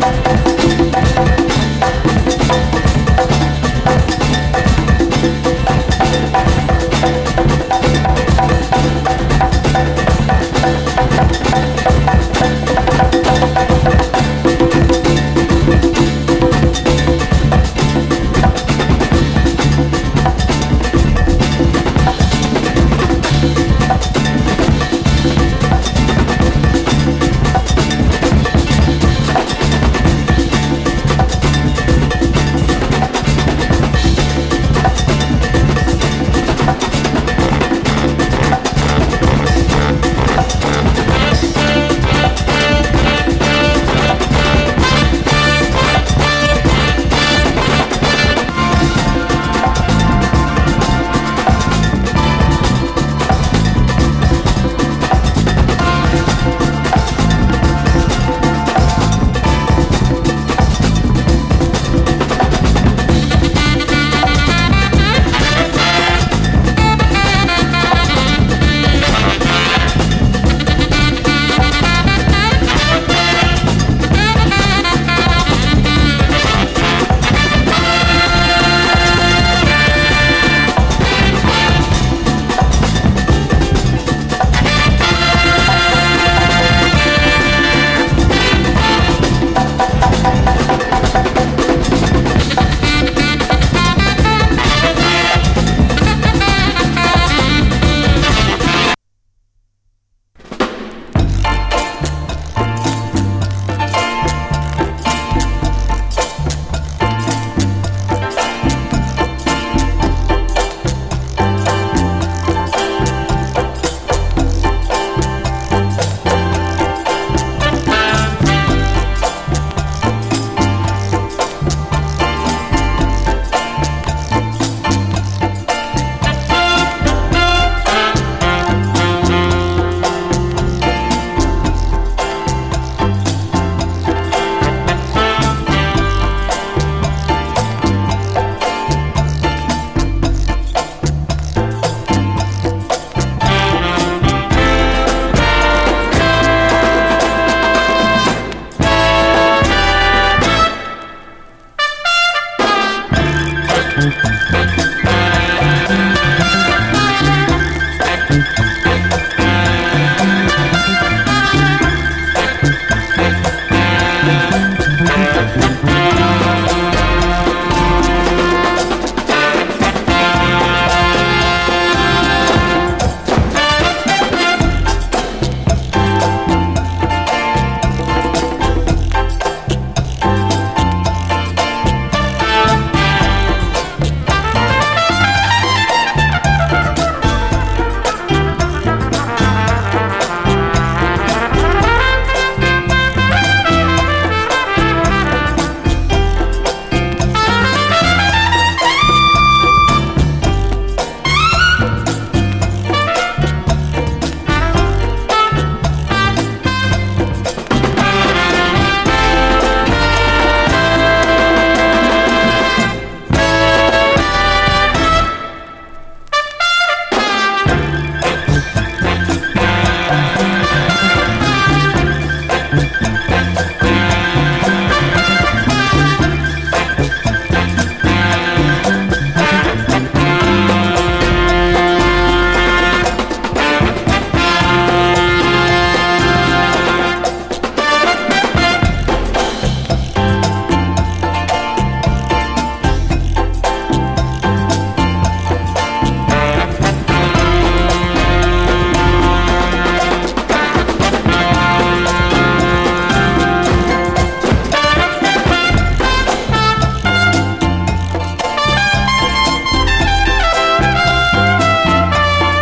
Música